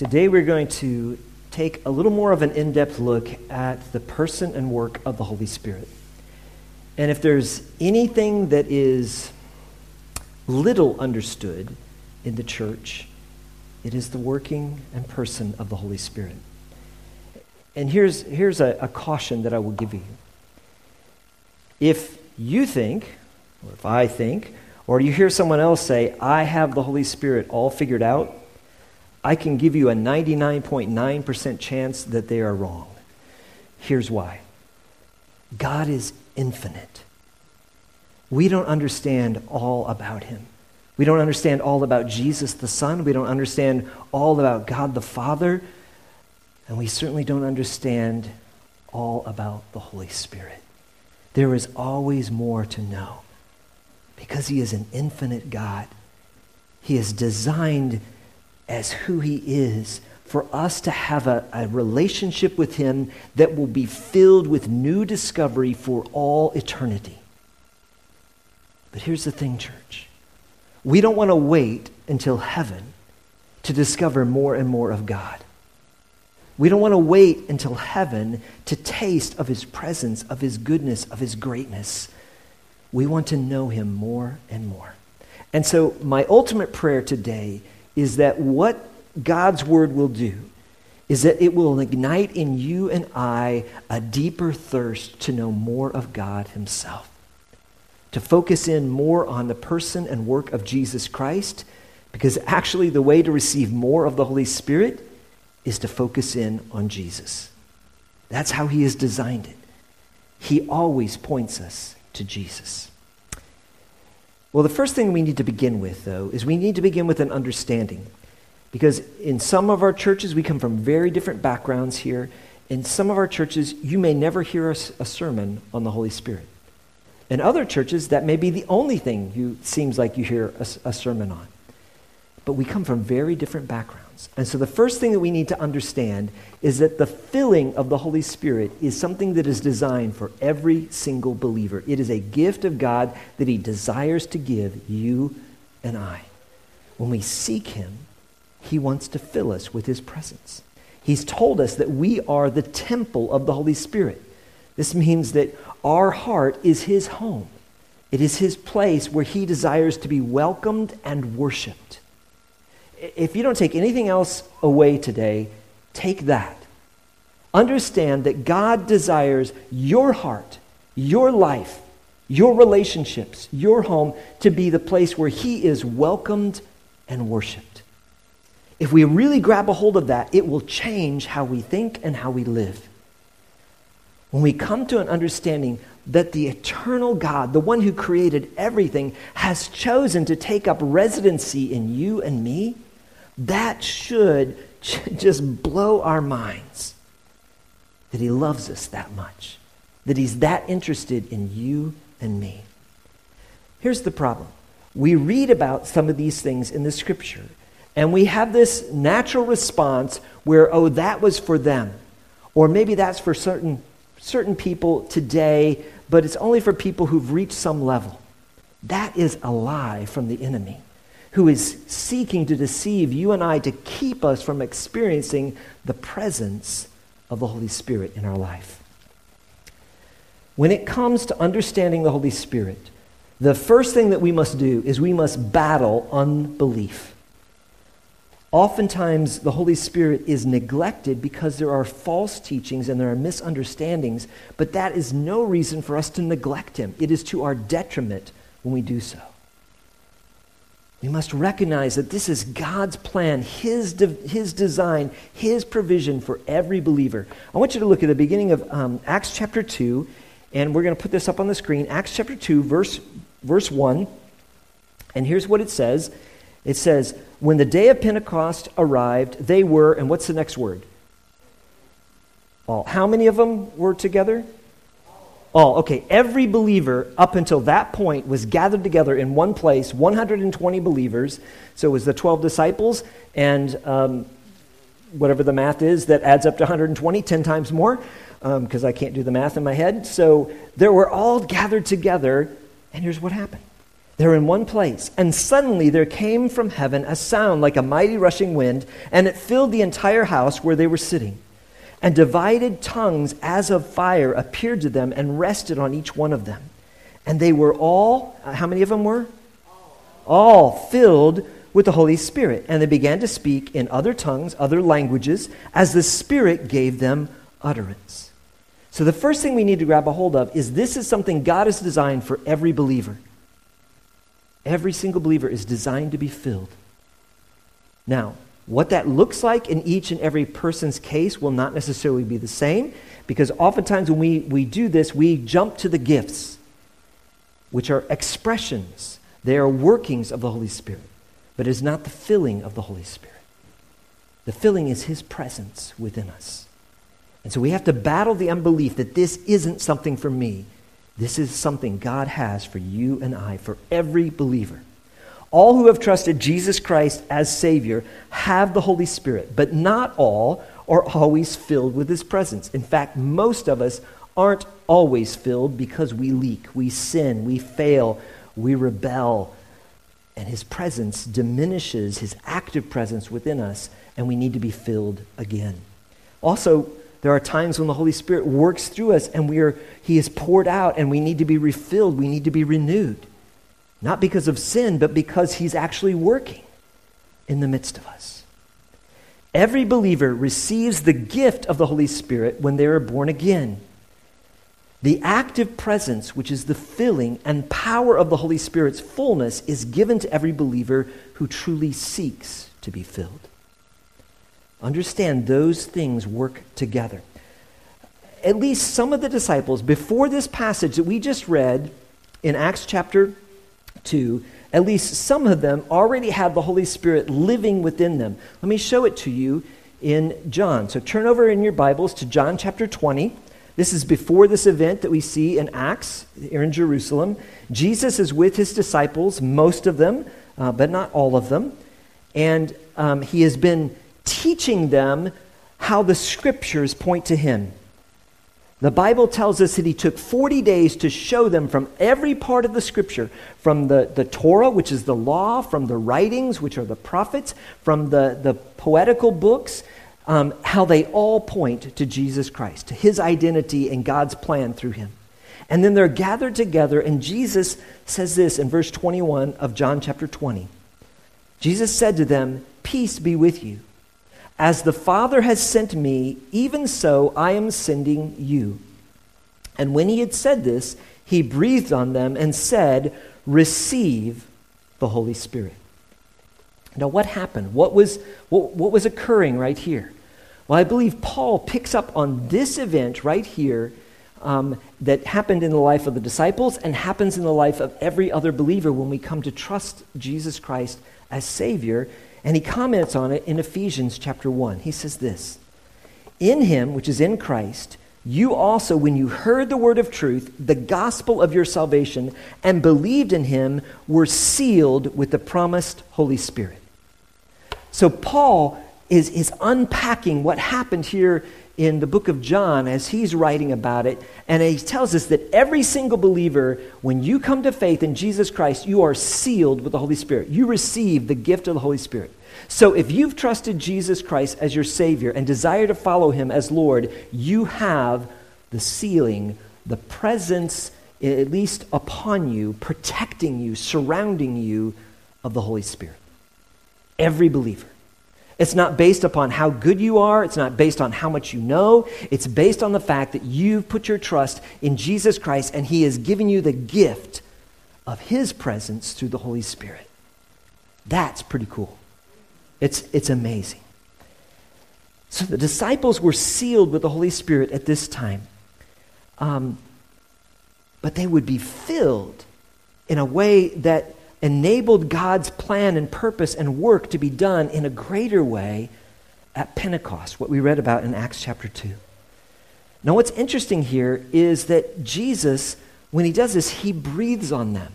Today we're going to take a little more of an in depth look at the person and work of the Holy Spirit. And if there's anything that is little understood in the church, it is the working and person of the Holy Spirit. And here's, here's a, a caution that I will give you. If you think, or if I think, or you hear someone else say, I have the Holy Spirit all figured out, I can give you a 99.9% chance that they are wrong. Here's why God is infinite. We don't understand all about him. We don't understand all about Jesus the Son. We don't understand all about God the Father. And we certainly don't understand all about the Holy Spirit. There is always more to know because he is an infinite God. He is designed as who He is, for us to have a, a, relationship with Him that will be filled with new discovery for all eternity. But here's the thing, church. We don't want to wait until heaven to discover more and more of God. We don't want to wait until heaven to taste of His presence, of His goodness, of His greatness. We want to know Him more and more. And so, my ultimate prayer today is that what God's word will do is that it will ignite in you and I a deeper thirst to know more of God Himself, to focus in more on the person and work of Jesus Christ, because actually the way to receive more of the Holy Spirit is to focus in on Jesus. That's how He has designed it. He always points us to Jesus. Well, the first thing we need to begin with, though, is we need to begin with an understanding. Because in some of our churches, we come from very different backgrounds here. In some of our churches, you may never hear a, a sermon on the Holy Spirit. In other churches, that may be the only thing you seems like you hear a, a sermon on. But we come from very different backgrounds. And so the first thing that we need to understand is that the filling of the Holy Spirit is something that is designed for every single believer. It is a gift of God that He desires to give you and I. When we seek Him, He wants to fill us with His presence. He's told us that we are the temple of the Holy Spirit. This means that our heart is His home. It is His place where He desires to be welcomed and worshiped if you don't take anything else away today, take that. Understand that God desires your heart, your life, your relationships, your home to be the place where He is welcomed and worshiped. If we really grab a hold of that, it will change how we think and how we live. When we come to an understanding that the eternal God, the one who created everything, has chosen to take up residency in you and me, that should just blow our minds that He loves us that much, that He's that interested in you and me. Here's the problem we read about some of these things in the scripture, and we have this natural response where, oh, that was for them. Or maybe that's for certain, certain people today, but it's only for people who've reached some level. That is a lie from the enemy who is seeking to deceive you and I to keep us from experiencing the presence of the Holy Spirit in our life. When it comes to understanding the Holy Spirit, the first thing that we must do is we must battle unbelief. Oftentimes, the Holy Spirit is neglected because there are false teachings and there are misunderstandings, but that is no reason for us to neglect Him. It is to our detriment when we do so. We must recognize that this is God's plan, His, de- his design, His provision for every believer. I want you to look at the beginning of um, Acts chapter 2, and we're going to put this up on the screen. Acts chapter 2, verse, verse 1. And here's what it says it says, When the day of Pentecost arrived, they were, and what's the next word? All. How many of them were together? All. Okay, every believer up until that point was gathered together in one place, 120 believers. So it was the 12 disciples and um, whatever the math is that adds up to 120, 10 times more, because um, I can't do the math in my head. So they were all gathered together, and here's what happened They're in one place. And suddenly there came from heaven a sound like a mighty rushing wind, and it filled the entire house where they were sitting. And divided tongues as of fire appeared to them and rested on each one of them. And they were all, uh, how many of them were? All filled with the Holy Spirit. And they began to speak in other tongues, other languages, as the Spirit gave them utterance. So the first thing we need to grab a hold of is this is something God has designed for every believer. Every single believer is designed to be filled. Now, what that looks like in each and every person's case will not necessarily be the same because oftentimes when we, we do this, we jump to the gifts, which are expressions. They are workings of the Holy Spirit, but it is not the filling of the Holy Spirit. The filling is His presence within us. And so we have to battle the unbelief that this isn't something for me. This is something God has for you and I, for every believer. All who have trusted Jesus Christ as Savior have the Holy Spirit, but not all are always filled with His presence. In fact, most of us aren't always filled because we leak, we sin, we fail, we rebel, and His presence diminishes, His active presence within us, and we need to be filled again. Also, there are times when the Holy Spirit works through us and we are, He is poured out and we need to be refilled. We need to be renewed. Not because of sin, but because He's actually working in the midst of us. Every believer receives the gift of the Holy Spirit when they are born again. The active presence, which is the filling and power of the Holy Spirit's fullness, is given to every believer who truly seeks to be filled. Understand those things work together. At least some of the disciples, before this passage that we just read in Acts chapter 2, at least some of them already had the Holy Spirit living within them. Let me show it to you in John. So turn over in your Bibles to John chapter 20. This is before this event that we see in Acts here in Jerusalem. Jesus is with his disciples, most of them, uh, but not all of them. And um, he has been teaching them how the scriptures point to him. The Bible tells us that he took 40 days to show them from every part of the scripture, from the, the Torah, which is the law, from the writings, which are the prophets, from the, the poetical books, um, how they all point to Jesus Christ, to his identity and God's plan through him. And then they're gathered together, and Jesus says this in verse 21 of John chapter 20. Jesus said to them, Peace be with you. As the Father has sent me, even so I am sending you. And when he had said this, he breathed on them and said, Receive the Holy Spirit. Now, what happened? What was, what, what was occurring right here? Well, I believe Paul picks up on this event right here um, that happened in the life of the disciples and happens in the life of every other believer when we come to trust Jesus Christ as Savior and he comments on it in Ephesians chapter 1. He says this In him, which is in Christ, you also, when you heard the word of truth, the gospel of your salvation, and believed in him, were sealed with the promised Holy Spirit. So Paul is, is unpacking what happened here in the book of John as he's writing about it. And he tells us that every single believer, when you come to faith in Jesus Christ, you are sealed with the Holy Spirit. You receive the gift of the Holy Spirit. So if you've trusted Jesus Christ as your Savior and desire to follow him as Lord, you have the sealing, the presence, at least upon you, protecting you, surrounding you of the Holy Spirit. Every believer. It's not based upon how good you are. It's not based on how much you know. It's based on the fact that you've put your trust in Jesus Christ and He has given you the gift of His presence through the Holy Spirit. That's pretty cool. It's, it's amazing. So the disciples were sealed with the Holy Spirit at this time. Um, but they would be filled in a way that enabled God's plan and purpose and work to be done in a greater way at Pentecost, what we read about in Acts chapter 2. Now, what's interesting here is that Jesus, when he does this, he breathes on them.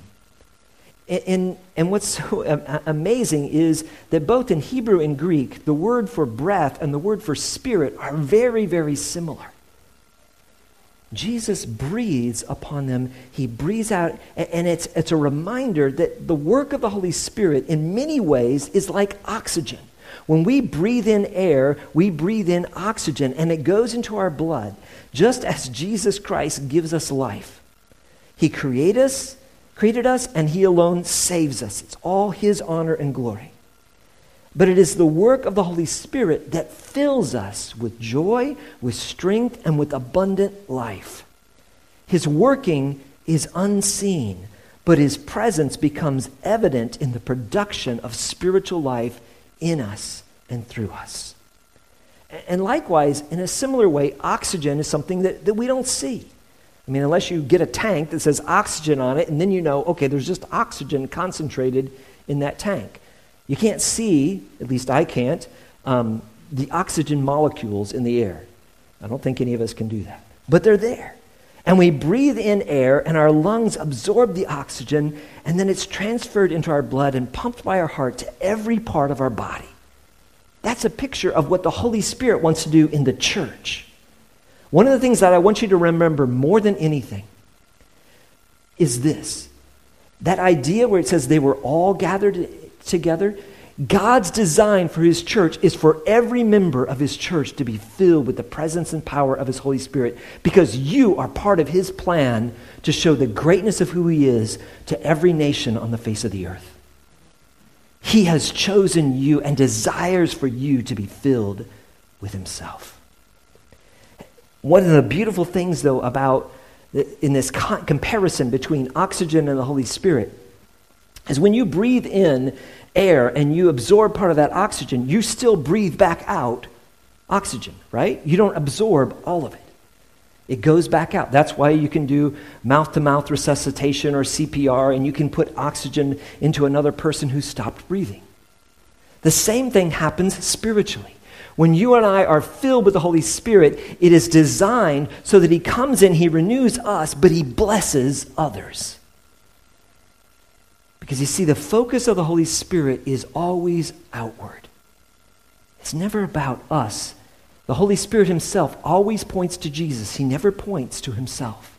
And, and, and what's so amazing is that both in Hebrew and Greek, the word for breath and the word for spirit are very, very similar. Jesus breathes upon them. He breathes out, and it's, it's a reminder that the work of the Holy Spirit, in many ways, is like oxygen. When we breathe in air, we breathe in oxygen, and it goes into our blood, just as Jesus Christ gives us life. He created us, created us, and He alone saves us. It's all His honor and glory. But it is the work of the Holy Spirit that fills us with joy, with strength, and with abundant life. His working is unseen, but his presence becomes evident in the production of spiritual life in us and through us. And likewise, in a similar way, oxygen is something that, that we don't see. I mean, unless you get a tank that says oxygen on it, and then you know, okay, there's just oxygen concentrated in that tank. You can't see, at least I can't, um, the oxygen molecules in the air. I don't think any of us can do that. But they're there. And we breathe in air, and our lungs absorb the oxygen, and then it's transferred into our blood and pumped by our heart to every part of our body. That's a picture of what the Holy Spirit wants to do in the church. One of the things that I want you to remember more than anything is this that idea where it says they were all gathered together. God's design for his church is for every member of his church to be filled with the presence and power of his Holy Spirit because you are part of his plan to show the greatness of who he is to every nation on the face of the earth. He has chosen you and desires for you to be filled with himself. One of the beautiful things, though, about in this comparison between oxygen and the Holy Spirit is when you breathe in air and you absorb part of that oxygen, you still breathe back out oxygen, right? You don't absorb all of it. It goes back out. That's why you can do mouth to mouth resuscitation or CPR, and you can put oxygen into another person who stopped breathing. The same thing happens spiritually. When you and I are filled with the Holy Spirit, it is designed so that He comes in, He renews us, but He blesses others. Because you see, the focus of the Holy Spirit is always outward. It's never about us. The Holy Spirit Himself always points to Jesus, He never points to Himself.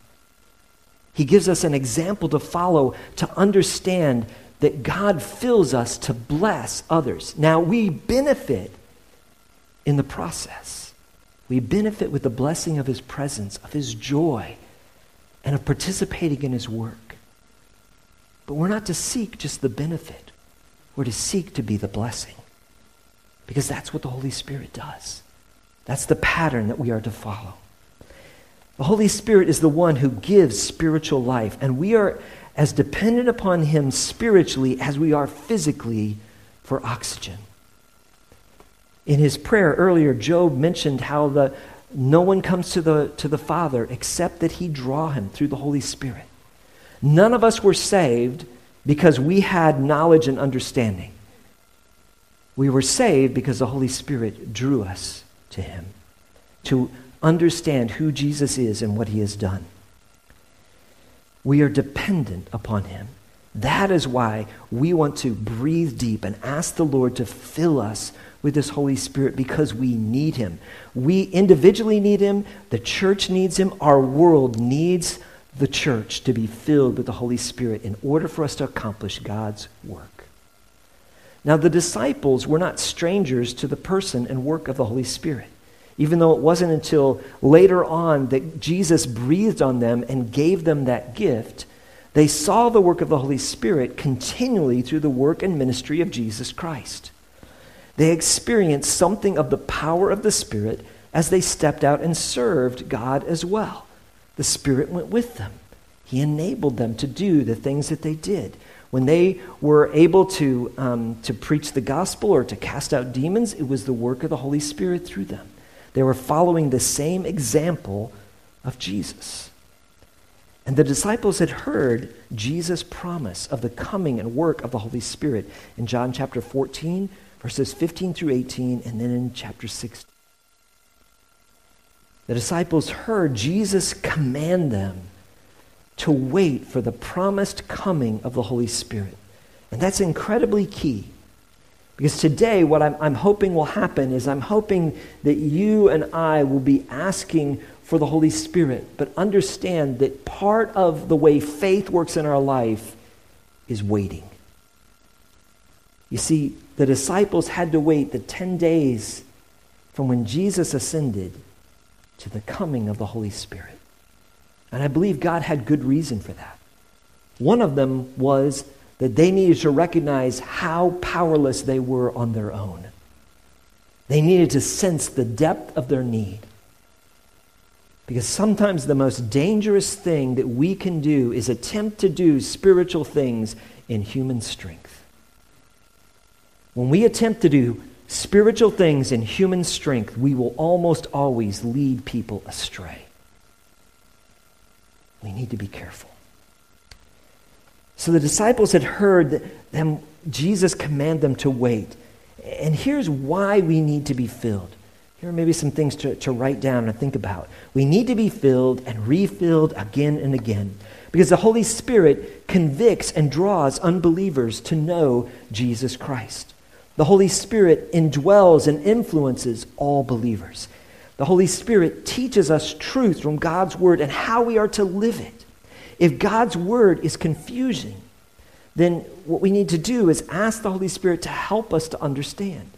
He gives us an example to follow to understand that God fills us to bless others. Now, we benefit in the process. We benefit with the blessing of His presence, of His joy, and of participating in His work. But we're not to seek just the benefit, we're to seek to be the blessing. Because that's what the Holy Spirit does. That's the pattern that we are to follow. The Holy Spirit is the one who gives spiritual life, and we are as dependent upon Him spiritually as we are physically for oxygen. In his prayer earlier, Job mentioned how the, no one comes to the, to the Father except that He draw him through the Holy Spirit. None of us were saved because we had knowledge and understanding. We were saved because the Holy Spirit drew us to Him to understand who Jesus is and what He has done. We are dependent upon Him. That is why we want to breathe deep and ask the Lord to fill us with His Holy Spirit because we need Him. We individually need Him, the church needs Him, our world needs the church to be filled with the Holy Spirit in order for us to accomplish God's work. Now, the disciples were not strangers to the person and work of the Holy Spirit, even though it wasn't until later on that Jesus breathed on them and gave them that gift. They saw the work of the Holy Spirit continually through the work and ministry of Jesus Christ. They experienced something of the power of the Spirit as they stepped out and served God as well the Spirit went with them. He enabled them to do the things that they did. When they were able to, um, to preach the gospel or to cast out demons, it was the work of the Holy Spirit through them. They were following the same example of Jesus. And the disciples had heard Jesus' promise of the coming and work of the Holy Spirit in John chapter 14, verses 15 through 18, and then in chapter 16 the disciples heard Jesus command them to wait for the promised coming of the Holy Spirit. And that's incredibly key. Because today, what I'm, I'm, hoping will happen is I'm hoping that you and I will be asking for the Holy Spirit, but understand that part of the way faith works in our life is waiting. You see, the disciples had to wait the 10 days from when Jesus ascended to the coming of the Holy Spirit. And I believe God had good reason for that. One of them was that they needed to recognize how powerless they were on their own. They needed to sense the depth of their need. Because sometimes the most dangerous thing that we can do is attempt to do spiritual things in human strength. When we attempt to do spiritual things and human strength, we will almost always lead people astray. We need to be careful. So the disciples had heard them, Jesus command them to wait. And here's why we need to be filled. Here are maybe some things to, to write down and think about. We need to be filled and refilled again and again because the Holy Spirit convicts and draws unbelievers to know Jesus Christ. The Holy Spirit indwells and influences all believers. The Holy Spirit teaches us truth from God's Word and how we are to live it. If God's Word is confusing, then what we need to do is ask the Holy Spirit to help us to understand.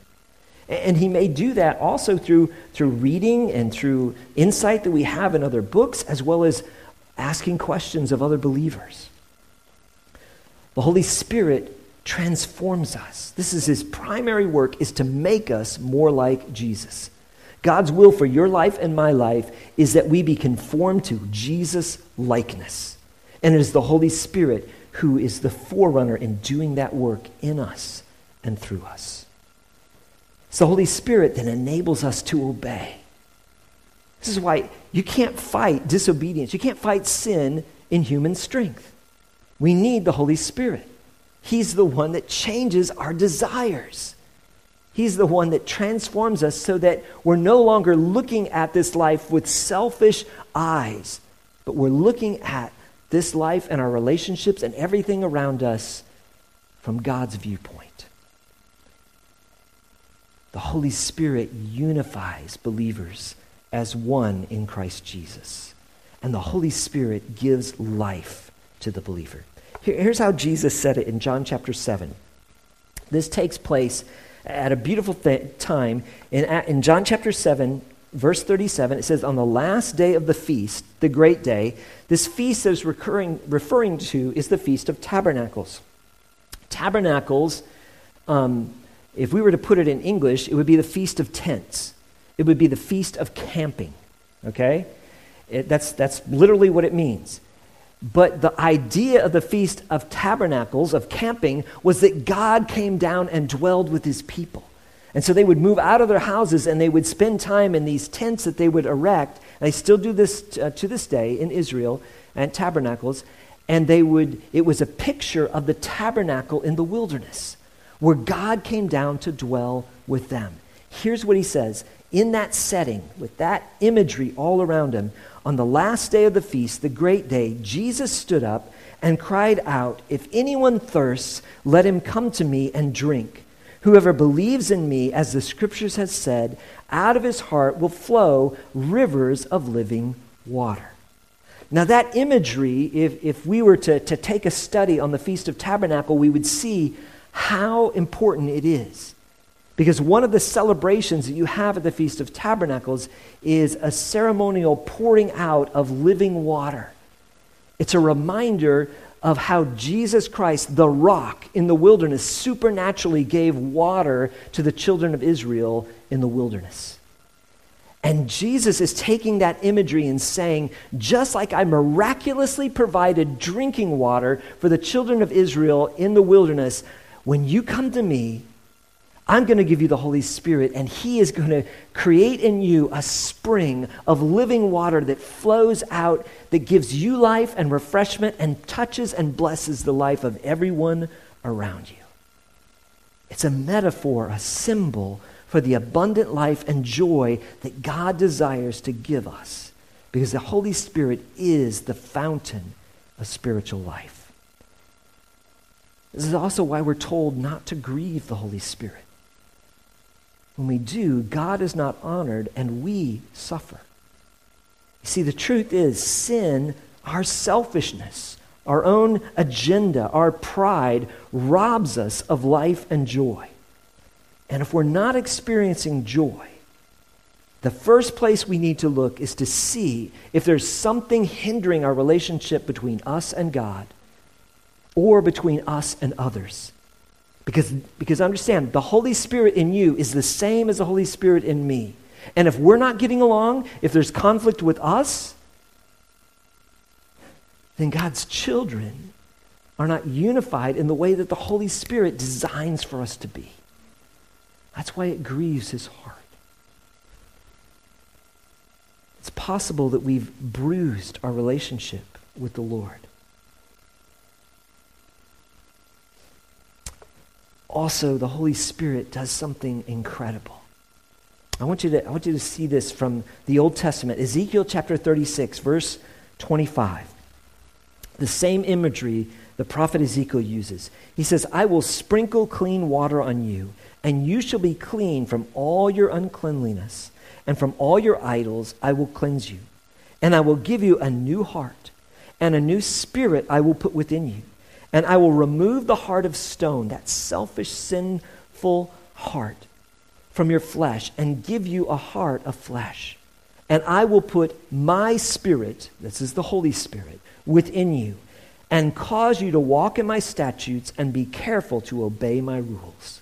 And he may do that also through, through reading and through insight that we have in other books, as well as asking questions of other believers. The Holy Spirit transforms us. This is his primary work is to make us more like Jesus. God's will for your life and my life is that we be conformed to Jesus likeness. And it is the Holy Spirit who is the forerunner in doing that work in us and through us. So the Holy Spirit then enables us to obey. This is why you can't fight disobedience. You can't fight sin in human strength. We need the Holy Spirit. He's the one that changes our desires. He's the one that transforms us so that we're no longer looking at this life with selfish eyes, but we're looking at this life and our relationships and everything around us from God's viewpoint. The Holy Spirit unifies believers as one in Christ Jesus. And the Holy Spirit gives life to the believer. Here's how Jesus said it in John chapter 7. This takes place at a beautiful th- time. In, in John chapter 7, verse 37, it says, On the last day of the feast, the great day, this feast that is recurring, referring to is the Feast of Tabernacles. Tabernacles, um, if we were to put it in English, it would be the Feast of Tents. It would be the Feast of Camping. Okay? It, that's, that's literally what it means. But the idea of the Feast of Tabernacles, of camping, was that God came down and dwelled with his people. And so they would move out of their houses and they would spend time in these tents that they would erect. And they still do this t- uh, to this day in Israel and tabernacles. And they would, it was a picture of the tabernacle in the wilderness where God came down to dwell with them. Here's what he says in that setting, with that imagery all around him, on the last day of the feast, the great day, Jesus stood up and cried out, If anyone thirsts, let him come to me and drink. Whoever believes in me, as the scriptures has said, out of his heart will flow rivers of living water. Now, that imagery, if, if we were to, to take a study on the Feast of Tabernacle, we would see how important it is. Because one of the celebrations that you have at the Feast of Tabernacles is a ceremonial pouring out of living water. It's a reminder of how Jesus Christ, the rock in the wilderness, supernaturally gave water to the children of Israel in the wilderness. And Jesus is taking that imagery and saying, just like I miraculously provided drinking water for the children of Israel in the wilderness, when you come to me, I'm going to give you the Holy Spirit, and He is going to create in you a spring of living water that flows out, that gives you life and refreshment, and touches and blesses the life of everyone around you. It's a metaphor, a symbol for the abundant life and joy that God desires to give us, because the Holy Spirit is the fountain of spiritual life. This is also why we're told not to grieve the Holy Spirit. When we do, God is not honored and we suffer. You See, the truth is, sin, our selfishness, our own agenda, our pride robs us of life and joy. And if we're not experiencing joy, the first place we need to look is to see if there's something hindering our relationship between us and God or between us and others. Because, because understand, the Holy Spirit in you is the same as the Holy Spirit in me. And if we're not getting along, if there's conflict with us, then God's children are not unified in the way that the Holy Spirit designs for us to be. That's why it grieves his heart. It's possible that we've bruised our relationship with the Lord. Also, the Holy Spirit does something incredible. I want you to, I want you to see this from the Old Testament, Ezekiel chapter 36, verse 25. The same imagery the prophet Ezekiel uses. He says, I will sprinkle clean water on you, and you shall be clean from all your uncleanliness, and from all your idols I will cleanse you. And I will give you a new heart, and a new spirit I will put within you. And I will remove the heart of stone, that selfish, sinful heart from your flesh and give you a heart of flesh. And I will put my spirit, this is the Holy Spirit, within you and cause you to walk in my statutes and be careful to obey my rules.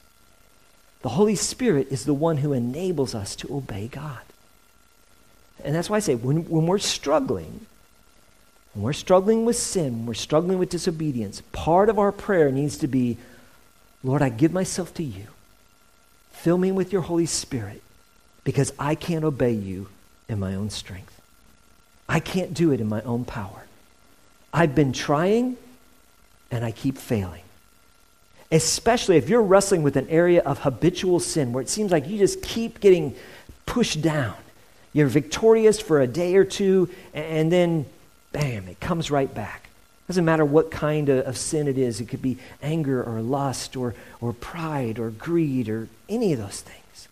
The Holy Spirit is the one who enables us to obey God. And that's why I say when, when we're struggling, when we're struggling with sin, we're struggling with disobedience, part of our prayer needs to be Lord, I give myself to you. Fill me with your Holy Spirit because I can't obey you in my own strength. I can't do it in my own power. I've been trying and I keep failing. Especially if you're wrestling with an area of habitual sin where it seems like you just keep getting pushed down. You're victorious for a day or two, and then, bam, it comes right back. Doesn't matter what kind of, of, sin it is. It could be anger or lust or, or pride or greed or any of those things.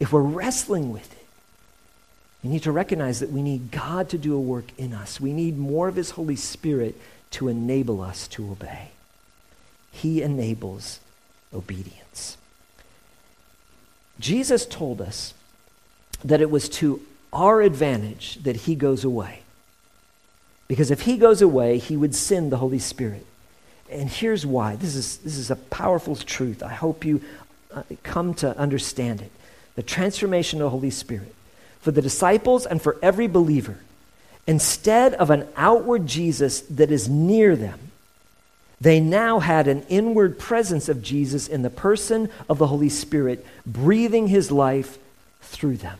If we're wrestling with it, we need to recognize that we need God to do a work in us. We need more of His Holy Spirit to enable us to obey. He enables obedience. Jesus told us that it was to our advantage that He goes away. Because if he goes away, he would send the Holy Spirit. And here's why. This is, this is a powerful truth. I hope you uh, come to understand it. The transformation of the Holy Spirit. For the disciples and for every believer, instead of an outward Jesus that is near them, they now had an inward presence of Jesus in the person of the Holy Spirit, breathing his life through them.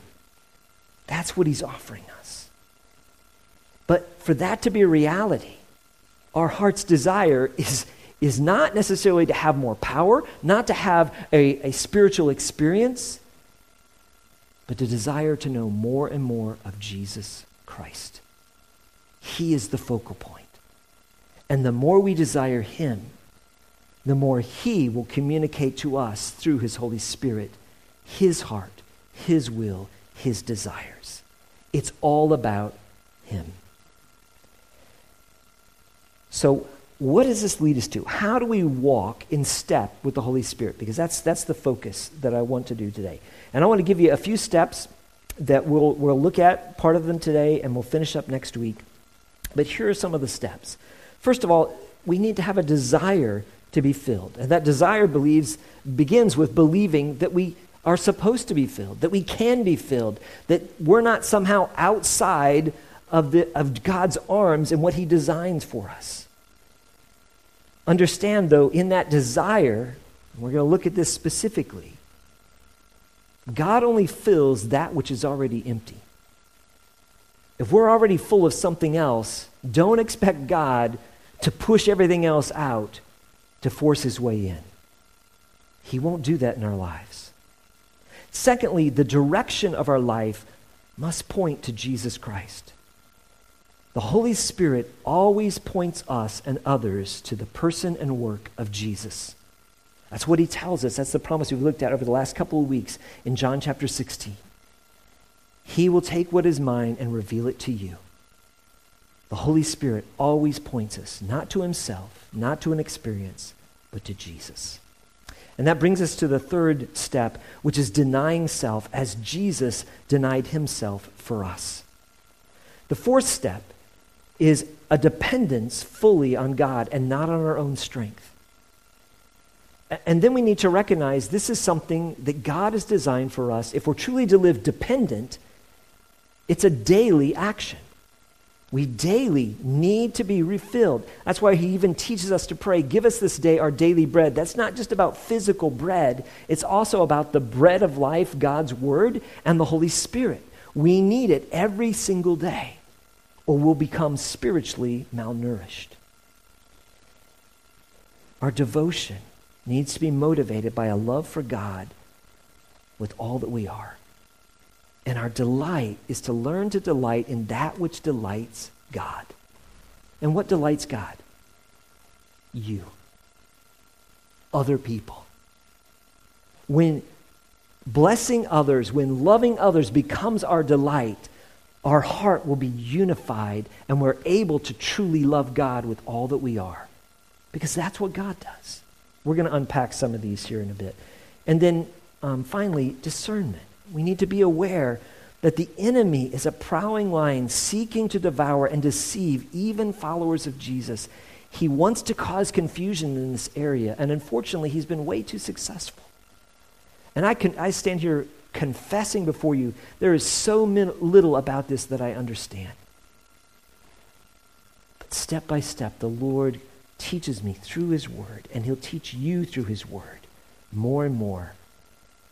That's what he's offering but for that to be a reality, our heart's desire is, is not necessarily to have more power, not to have a, a spiritual experience, but to desire to know more and more of Jesus Christ. He is the focal point. And the more we desire Him, the more He will communicate to us through His Holy Spirit His heart, His will, His desires. It's all about Him. So, what does this lead us to? How do we walk in step with the Holy Spirit? Because that's, that's the focus that I want to do today. And I want to give you a few steps that we'll, we'll look at, part of them today, and we'll finish up next week. But here are some of the steps. First of all, we need to have a desire to be filled. And that desire believes, begins with believing that we are supposed to be filled, that we can be filled, that we're not somehow outside of, the, of God's arms and what He designs for us. Understand, though, in that desire, we're going to look at this specifically, God only fills that which is already empty. If we're already full of something else, don't expect God to push everything else out to force his way in. He won't do that in our lives. Secondly, the direction of our life must point to Jesus Christ. The Holy Spirit always points us and others to the person and work of Jesus. That's what he tells us. That's the promise we've looked at over the last couple of weeks in John chapter 16. He will take what is mine and reveal it to you. The Holy Spirit always points us not to himself, not to an experience, but to Jesus. And that brings us to the third step, which is denying self as Jesus denied himself for us. The fourth step is a dependence fully on God and not on our own strength. And then we need to recognize this is something that God has designed for us. If we're truly to live dependent, it's a daily action. We daily need to be refilled. That's why he even teaches us to pray, Give us this day our daily bread. That's not just about physical bread, it's also about the bread of life, God's word, and the Holy Spirit. We need it every single day, or we'll become spiritually malnourished. Our devotion needs to be motivated by a love for God with all that we are. And our delight is to learn to delight in that which delights God. And what delights God? You. Other people. When blessing others, when loving others becomes our delight, our heart will be unified and we're able to truly love God with all that we are. Because that's what God does. We're going to unpack some of these here in a bit. And then um, finally, discernment. We need to be aware that the enemy is a prowling lion seeking to devour and deceive even followers of Jesus. He wants to cause confusion in this area, and unfortunately, he's been way too successful. And I, can, I stand here confessing before you, there is so min- little about this that I understand. But step by step, the Lord teaches me through his word, and he'll teach you through his word more and more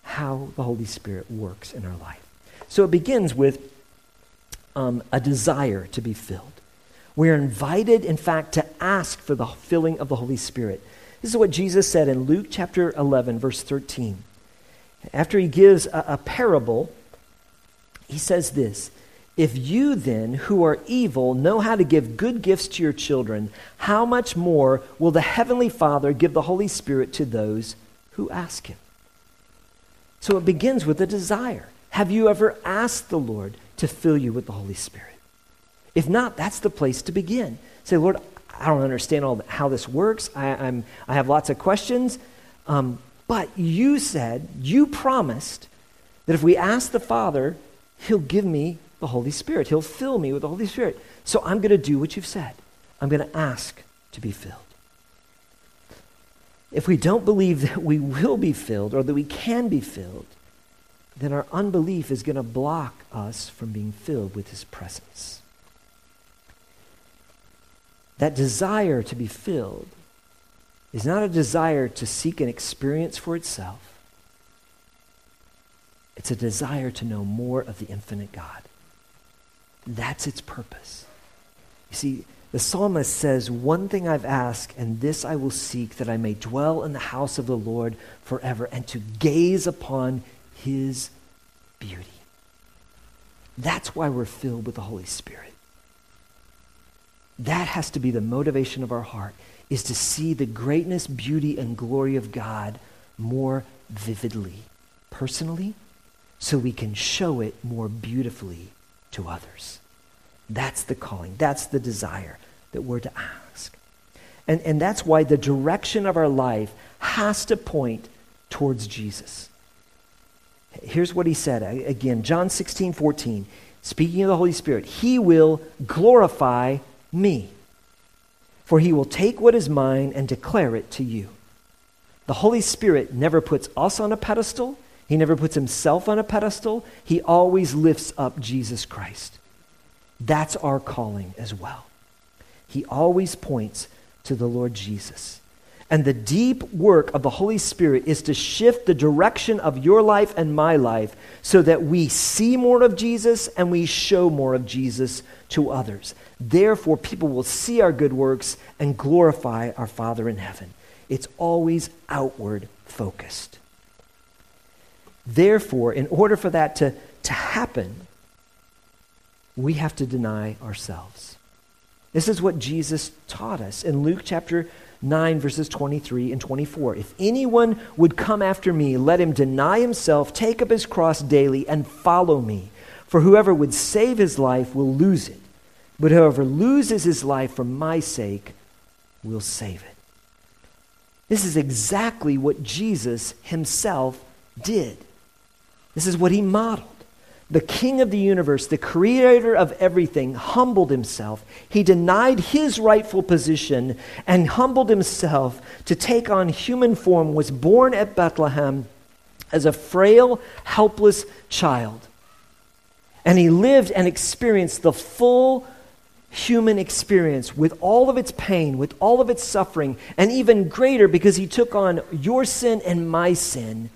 how the Holy Spirit works in our life. So it begins with um, a desire to be filled. We're invited, in fact, to ask for the filling of the Holy Spirit. This is what Jesus said in Luke chapter 11, verse 13. After he gives a, a parable, he says this If you then, who are evil, know how to give good gifts to your children, how much more will the Heavenly Father give the Holy Spirit to those who ask him? So it begins with a desire. Have you ever asked the Lord to fill you with the Holy Spirit? If not, that's the place to begin. Say, Lord, I don't understand all how this works. I, am I have lots of questions. Um, but you said, you promised that if we ask the Father, He'll give me the Holy Spirit. He'll fill me with the Holy Spirit. So I'm going to do what you've said. I'm going to ask to be filled. If we don't believe that we will be filled or that we can be filled, then our unbelief is going to block us from being filled with His presence. That desire to be filled is not a desire to seek an experience for itself, it's a desire to know more of the infinite God. That's its purpose. You see, the psalmist says, One thing I've asked, and this I will seek, that I may dwell in the house of the Lord forever, and to gaze upon his beauty. That's why we're filled with the Holy Spirit. That has to be the motivation of our heart, is to see the greatness, beauty, and glory of God more vividly, personally, so we can show it more beautifully to others. That's the calling. That's the desire that we're to ask. And, and that's why the direction of our life has to point towards Jesus. Here's what he said again, John 16, 14. Speaking of the Holy Spirit, he will glorify me, for he will take what is mine and declare it to you. The Holy Spirit never puts us on a pedestal, he never puts himself on a pedestal. He always lifts up Jesus Christ. That's our calling as well. He always points to the Lord Jesus. And the deep work of the Holy Spirit is to shift the direction of your life and my life so that we see more of Jesus and we show more of Jesus to others. Therefore, people will see our good works and glorify our Father in heaven. It's always outward focused. Therefore, in order for that to, to happen, we have to deny ourselves. This is what Jesus taught us in Luke chapter 9, verses 23 and 24. If anyone would come after me, let him deny himself, take up his cross daily, and follow me. For whoever would save his life will lose it, but whoever loses his life for my sake will save it. This is exactly what Jesus himself did. This is what he modeled. The king of the universe, the creator of everything, humbled himself. He denied his rightful position and humbled himself to take on human form, was born at Bethlehem as a frail, helpless child. And he lived and experienced the full human experience with all of its pain, with all of its suffering, and even greater because he took on your sin and my sin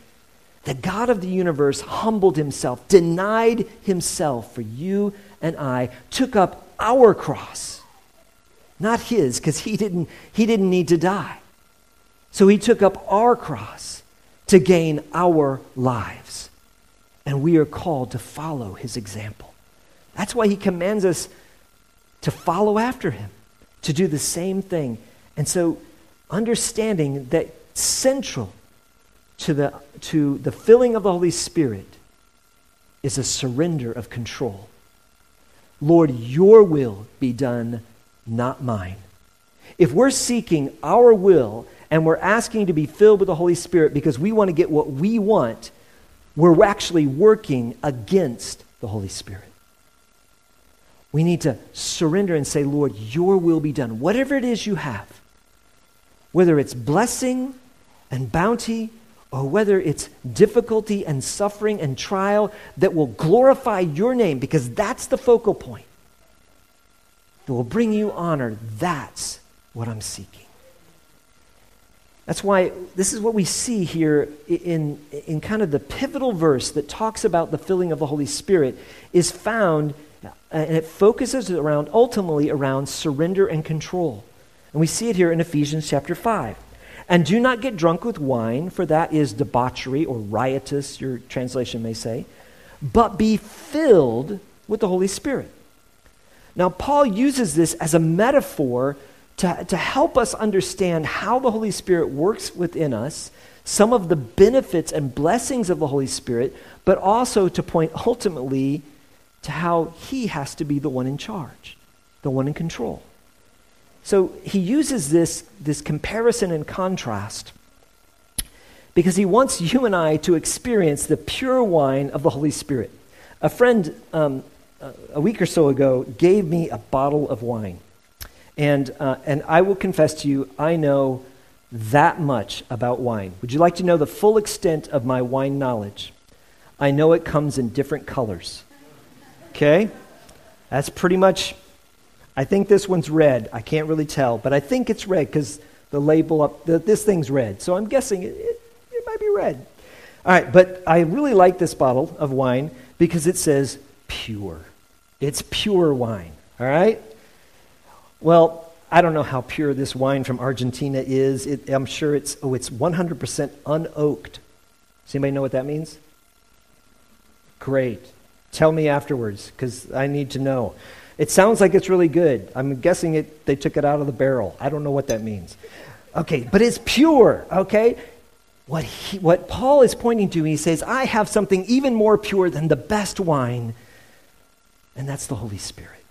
the God of the universe humbled himself, denied himself for you and I, took up our cross. Not his, because he didn't, he didn't need to die. So he took up our cross to gain our lives. And we are called to follow his example. That's why he commands us to follow after him, to do the same thing. And so, understanding that central to the, to the filling of the Holy Spirit is a surrender of control. Lord, your will be done, not mine. If we're seeking our will and we're asking to be filled with the Holy Spirit because we want to get what we want, we're actually working against the Holy Spirit. We need to surrender and say, Lord, your will be done. Whatever it is you have, whether it's blessing and bounty or whether it's difficulty and suffering and trial that will glorify your name because that's the focal point, that will bring you honor, that's what I'm seeking. That's why this is what we see here in, in kind of the pivotal verse that talks about the filling of the Holy Spirit is found, uh, and it focuses around, ultimately, around surrender and control. And we see it here in Ephesians chapter 5. And do not get drunk with wine, for that is debauchery or riotous, your translation may say, but be filled with the Holy Spirit. Now, Paul uses this as a metaphor to, to help us understand how the Holy Spirit works within us, some of the benefits and blessings of the Holy Spirit, but also to point ultimately to how he has to be the one in charge, the one in control. So he uses this, this comparison and contrast because he wants you and I to experience the pure wine of the Holy Spirit. A friend um, a week or so ago gave me a bottle of wine. And, uh, and I will confess to you, I know that much about wine. Would you like to know the full extent of my wine knowledge? I know it comes in different colors. Okay? That's pretty much I think this one's red. I can't really tell, but I think it's red because the label up, the, this thing's red. So I'm guessing it, it, it might be red. All right, but I really like this bottle of wine because it says pure. It's pure wine, all right? Well, I don't know how pure this wine from Argentina is. It, I'm sure it's, oh, it's 100% unoaked. Does anybody know what that means? Great. Tell me afterwards because I need to know. It sounds like it's really good. I'm guessing it, they took it out of the barrel. I don't know what that means. Okay, but it's pure, okay? What, he, what Paul is pointing to, he says, I have something even more pure than the best wine, and that's the Holy Spirit.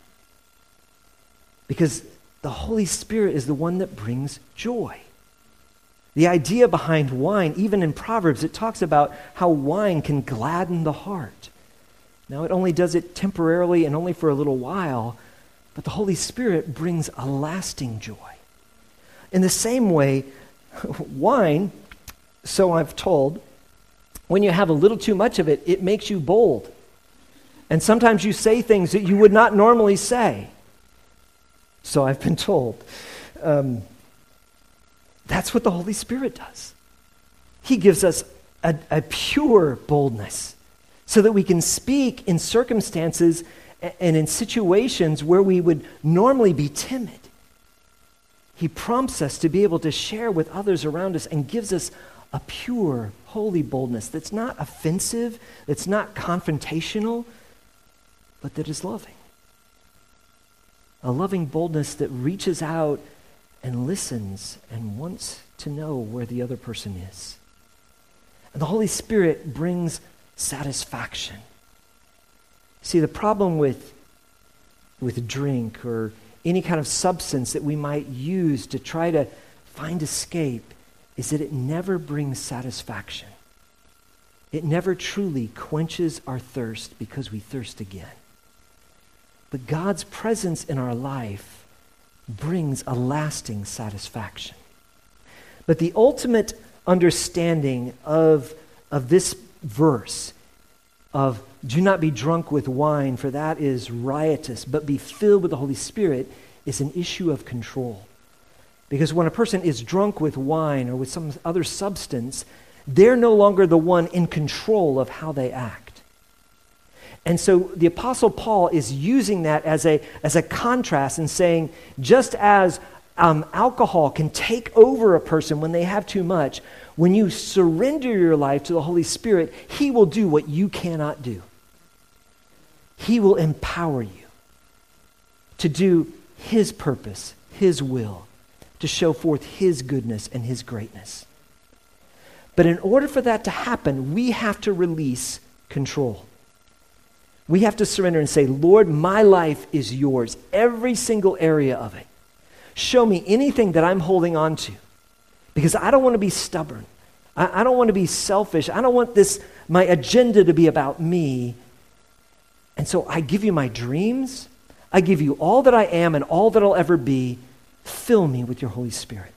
Because the Holy Spirit is the one that brings joy. The idea behind wine, even in Proverbs, it talks about how wine can gladden the heart. Now, it only does it temporarily and only for a little while, but the Holy Spirit brings a lasting joy. In the same way, wine, so I've told, when you have a little too much of it, it makes you bold. And sometimes you say things that you would not normally say. So I've been told. Um, that's what the Holy Spirit does. He gives us a, a pure boldness so that we can speak in circumstances and in situations where we would normally be timid. He prompts us to be able to share with others around us and gives us a pure, holy boldness that's not offensive, that's not confrontational, but that is loving. A loving boldness that reaches out and listens and wants to know where the other person is. And the Holy Spirit brings satisfaction. See, the problem with, with drink or any kind of substance that we might use to try to find escape is that it never brings satisfaction. It never truly quenches our thirst because we thirst again. But God's presence in our life brings a lasting satisfaction. But the ultimate understanding of, of this verse of do not be drunk with wine, for that is riotous, but be filled with the Holy Spirit is an issue of control. Because when a person is drunk with wine or with some other substance, they're no longer the one in control of how they act. And so the Apostle Paul is using that as a, as a contrast and saying, just as um, alcohol can take over a person when they have too much, when you surrender your life to the Holy Spirit, He will do what you cannot do. He will empower you to do His purpose, His will, to show forth His goodness and His greatness. But in order for that to happen, we have to release control. We have to surrender and say, Lord, my life is yours, every single area of it. Show me anything that I'm holding on to because I don't want to be stubborn. I, I don't want to be selfish. I don't want this, my agenda to be about me. And so I give you my dreams. I give you all that I am and all that I'll ever be. Fill me with your Holy Spirit.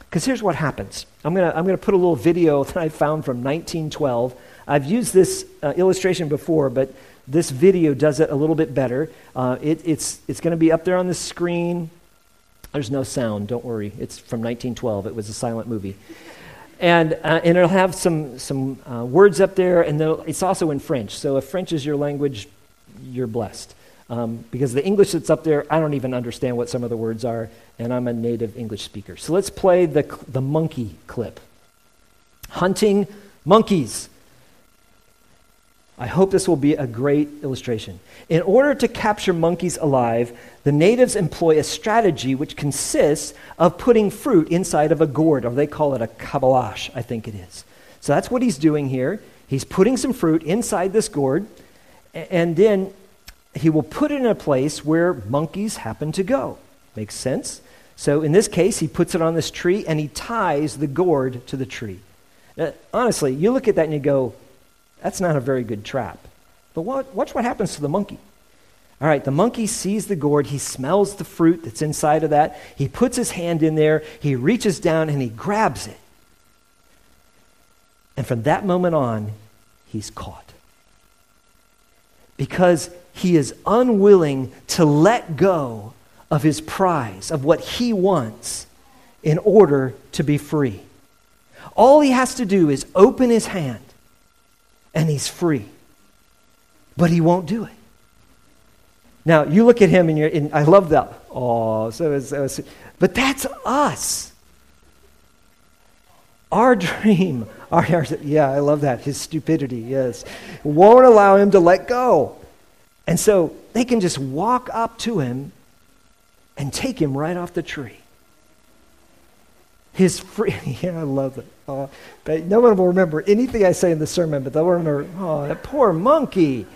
Because here's what happens I'm going to I'm to put a little video that I found from 1912. I've used this uh, illustration before, but this video does it a little bit better. Uh, it, it's it's going to be up there on the screen. There's no sound, don't worry. It's from 1912. It was a silent movie. And, uh, and it'll have some, some uh, words up there, and it's also in French. So if French is your language, you're blessed. Um, because the English that's up there, I don't even understand what some of the words are, and I'm a native English speaker. So let's play the, the monkey clip. Hunting monkeys. I hope this will be a great illustration. In order to capture monkeys alive, the natives employ a strategy which consists of putting fruit inside of a gourd, or they call it a kabalash, I think it is. So that's what he's doing here. He's putting some fruit inside this gourd, and then he will put it in a place where monkeys happen to go. Makes sense? So in this case, he puts it on this tree and he ties the gourd to the tree. Now, honestly, you look at that and you go, that's not a very good trap. But watch what happens to the monkey. All right, the monkey sees the gourd. He smells the fruit that's inside of that. He puts his hand in there. He reaches down and he grabs it. And from that moment on, he's caught. Because he is unwilling to let go of his prize, of what he wants, in order to be free. All he has to do is open his hand, and he's free. But he won't do it. Now, you look at him, and, you're, and I love that. Oh, so, so, so but that's us. Our dream, our, our, yeah, I love that. His stupidity, yes, won't allow him to let go. And so they can just walk up to him and take him right off the tree. His free, yeah, I love it. Oh, but no one will remember anything I say in the sermon, but they'll remember, oh, that poor monkey.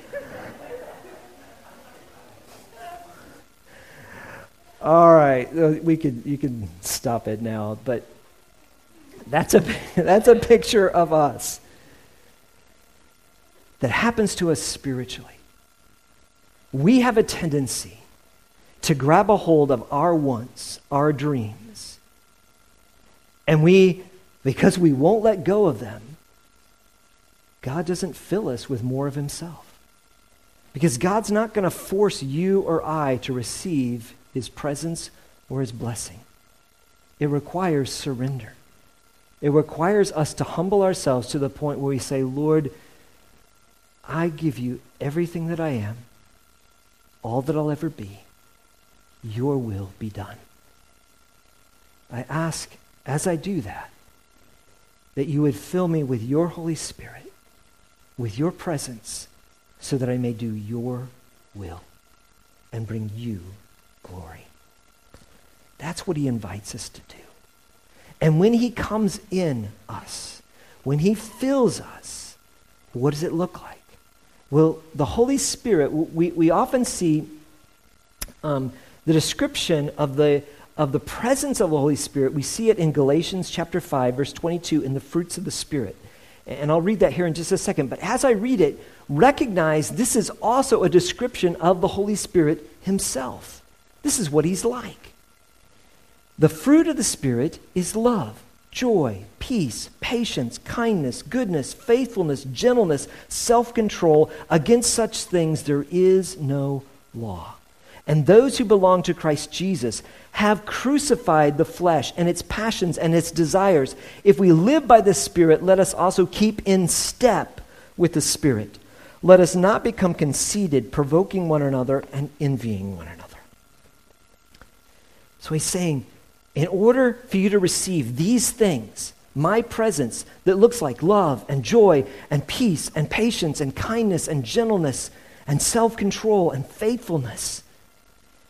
All right, uh, we could you can stop it now, but that's a that's a picture of us that happens to us spiritually we have a tendency to grab a hold of our wants, our dreams, and we, because we won't let go of them, God doesn't fill us with more of Himself. Because God's not going to force you or I to receive His presence or His blessing. It requires surrender. It requires us to humble ourselves to the point where we say, Lord, I give you everything that I am all that I'll ever be, your will be done. I ask, as I do that, that you would fill me with your Holy Spirit, with your presence, so that I may do your will and bring you glory. That's what he invites us to do. And when he comes in us, when he fills us, what does it look like? Well, the Holy Spirit, we, we often see um, the description of the, of the presence of the Holy Spirit. We see it in Galatians chapter 5, verse 22, in the fruits of the Spirit. And I'll read that here in just a second. But as I read it, recognize this is also a description of the Holy Spirit himself. This is what he's like. The fruit of the Spirit is love joy, peace, patience, kindness, goodness, faithfulness, gentleness, self control. Against such things there is no law. And those who belong to Christ Jesus have crucified the flesh and its passions and its desires. If we live by the Spirit, let us also keep in step with the Spirit. Let us not become conceited, provoking one another and envying one another. So he's saying, in order for you to receive these things, my presence that looks like love and joy and peace and patience and kindness and gentleness and self control and faithfulness,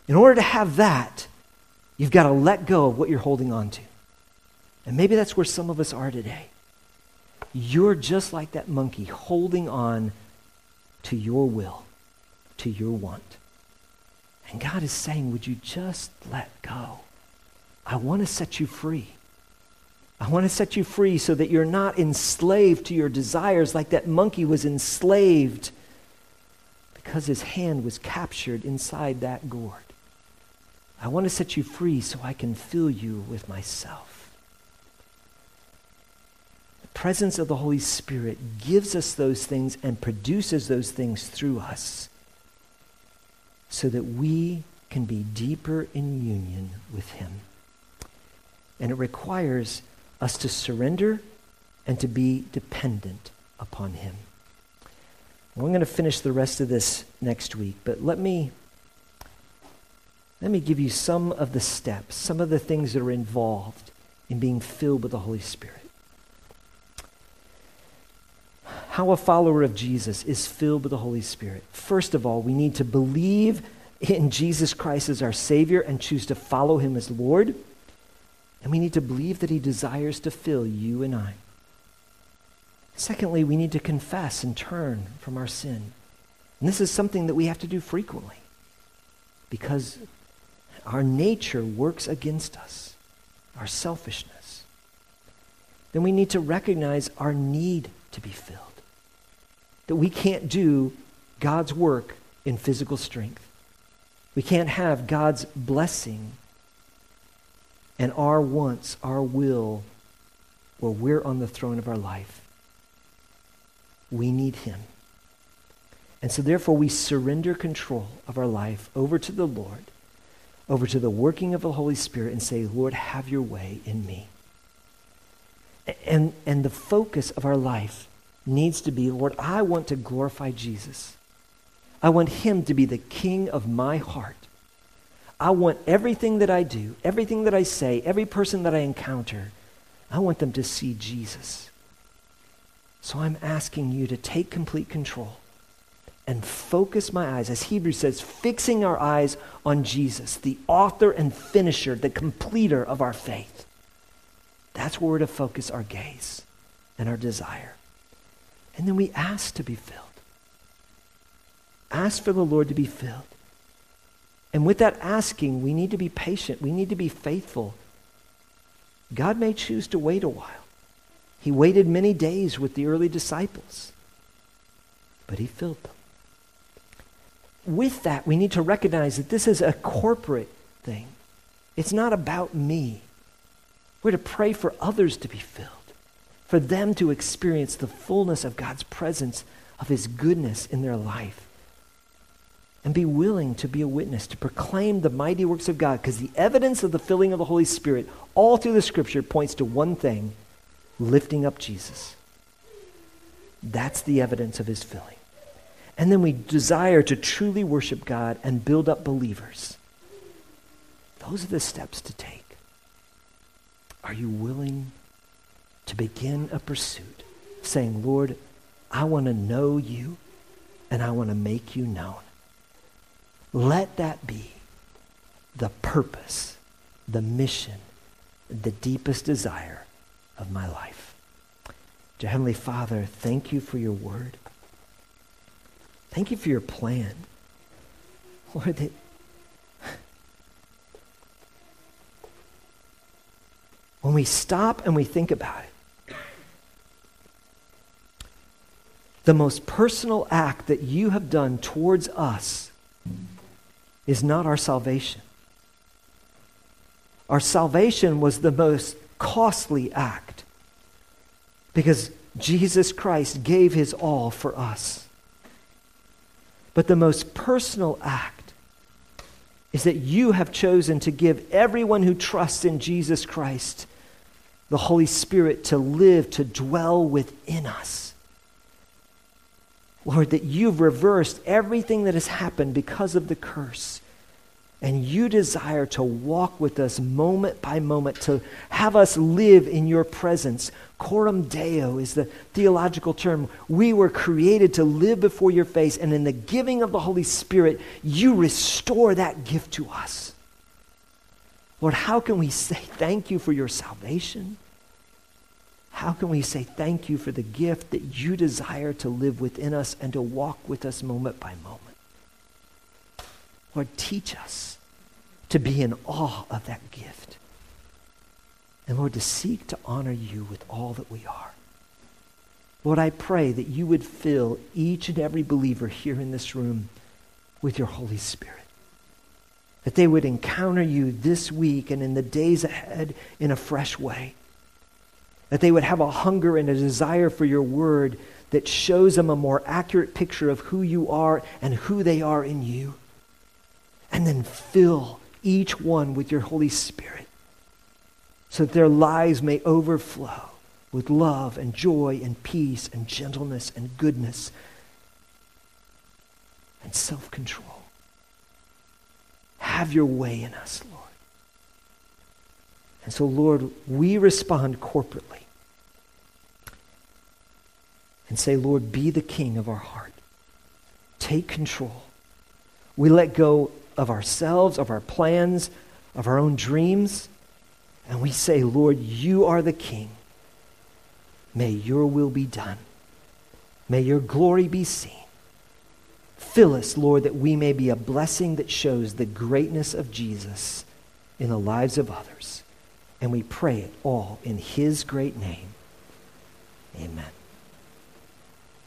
in order to have that, you've got to let go of what you're holding on to. And maybe that's where some of us are today. You're just like that monkey holding on to your will, to your want. And God is saying, Would you just let go? I want to set you free. I want to set you free so that you're not enslaved to your desires like that monkey was enslaved because his hand was captured inside that gourd. I want to set you free so I can fill you with myself. The presence of the Holy Spirit gives us those things and produces those things through us so that we can be deeper in union with Him. And it requires us to surrender and to be dependent upon Him. I'm going to finish the rest of this next week, but let me, let me give you some of the steps, some of the things that are involved in being filled with the Holy Spirit. How a follower of Jesus is filled with the Holy Spirit. First of all, we need to believe in Jesus Christ as our Savior and choose to follow Him as Lord. And we need to believe that He desires to fill you and I. Secondly, we need to confess and turn from our sin. And this is something that we have to do frequently because our nature works against us, our selfishness. Then we need to recognize our need to be filled, that we can't do God's work in physical strength. We can't have God's blessing and our wants, our will, where we're on the throne of our life. We need Him. And so, therefore, we surrender control of our life over to the Lord, over to the working of the Holy Spirit, and say, Lord, have your way in me. And, and the focus of our life needs to be, Lord, I want to glorify Jesus. I want Him to be the King of my heart. I want everything that I do, everything that I say, every person that I encounter, I want them to see Jesus. So I'm asking you to take complete control and focus my eyes, as Hebrews says, fixing our eyes on Jesus, the author and finisher, the completer of our faith. That's where we're to focus our gaze and our desire. And then we ask to be filled. Ask for the Lord to be filled. And with that asking, we need to be patient. We need to be faithful. God may choose to wait a while. He waited many days with the early disciples, but he filled them. With that, we need to recognize that this is a corporate thing. It's not about me. We're to pray for others to be filled, for them to experience the fullness of God's presence, of his goodness in their life and be willing to be a witness, to proclaim the mighty works of God, because the evidence of the filling of the Holy Spirit all through the scripture points to one thing lifting up Jesus. That's the evidence of his filling. And then we desire to truly worship God and build up believers. Those are the steps to take. Are you willing to begin a pursuit, saying, Lord, I want to know you and I want to make you known? Let that be the purpose, the mission, the deepest desire of my life. Dear Heavenly Father, thank you for your word. Thank you for your plan. Lord, that when we stop and we think about it, the most personal act that you have done towards us is not our salvation. Our salvation was the most costly act because Jesus Christ gave his all for us. But the most personal act is that you have chosen to give everyone who trusts in Jesus Christ the Holy Spirit to live, to dwell within us. Lord, that you've reversed everything that has happened because of the curse. And you desire to walk with us moment by moment, to have us live in your presence. Coram Deo is the theological term. We were created to live before your face, and in the giving of the Holy Spirit, you restore that gift to us. Lord, how can we say thank you for your salvation? How can we say thank you for the gift that you desire to live within us and to walk with us moment by moment? Lord, teach us to be in awe of that gift. And Lord, to seek to honor you with all that we are. Lord, I pray that you would fill each and every believer here in this room with your Holy Spirit that they would encounter you this week and in the days ahead in a fresh way. That they would have a hunger and a desire for your word that shows them a more accurate picture of who you are and who they are in you. And then fill each one with your Holy Spirit so that their lives may overflow with love and joy and peace and gentleness and goodness and self control. Have your way in us, Lord. And so, Lord, we respond corporately and say, Lord, be the king of our heart. Take control. We let go of ourselves, of our plans, of our own dreams, and we say, Lord, you are the king. May your will be done. May your glory be seen. Fill us, Lord, that we may be a blessing that shows the greatness of Jesus in the lives of others. And we pray it all in his great name. Amen.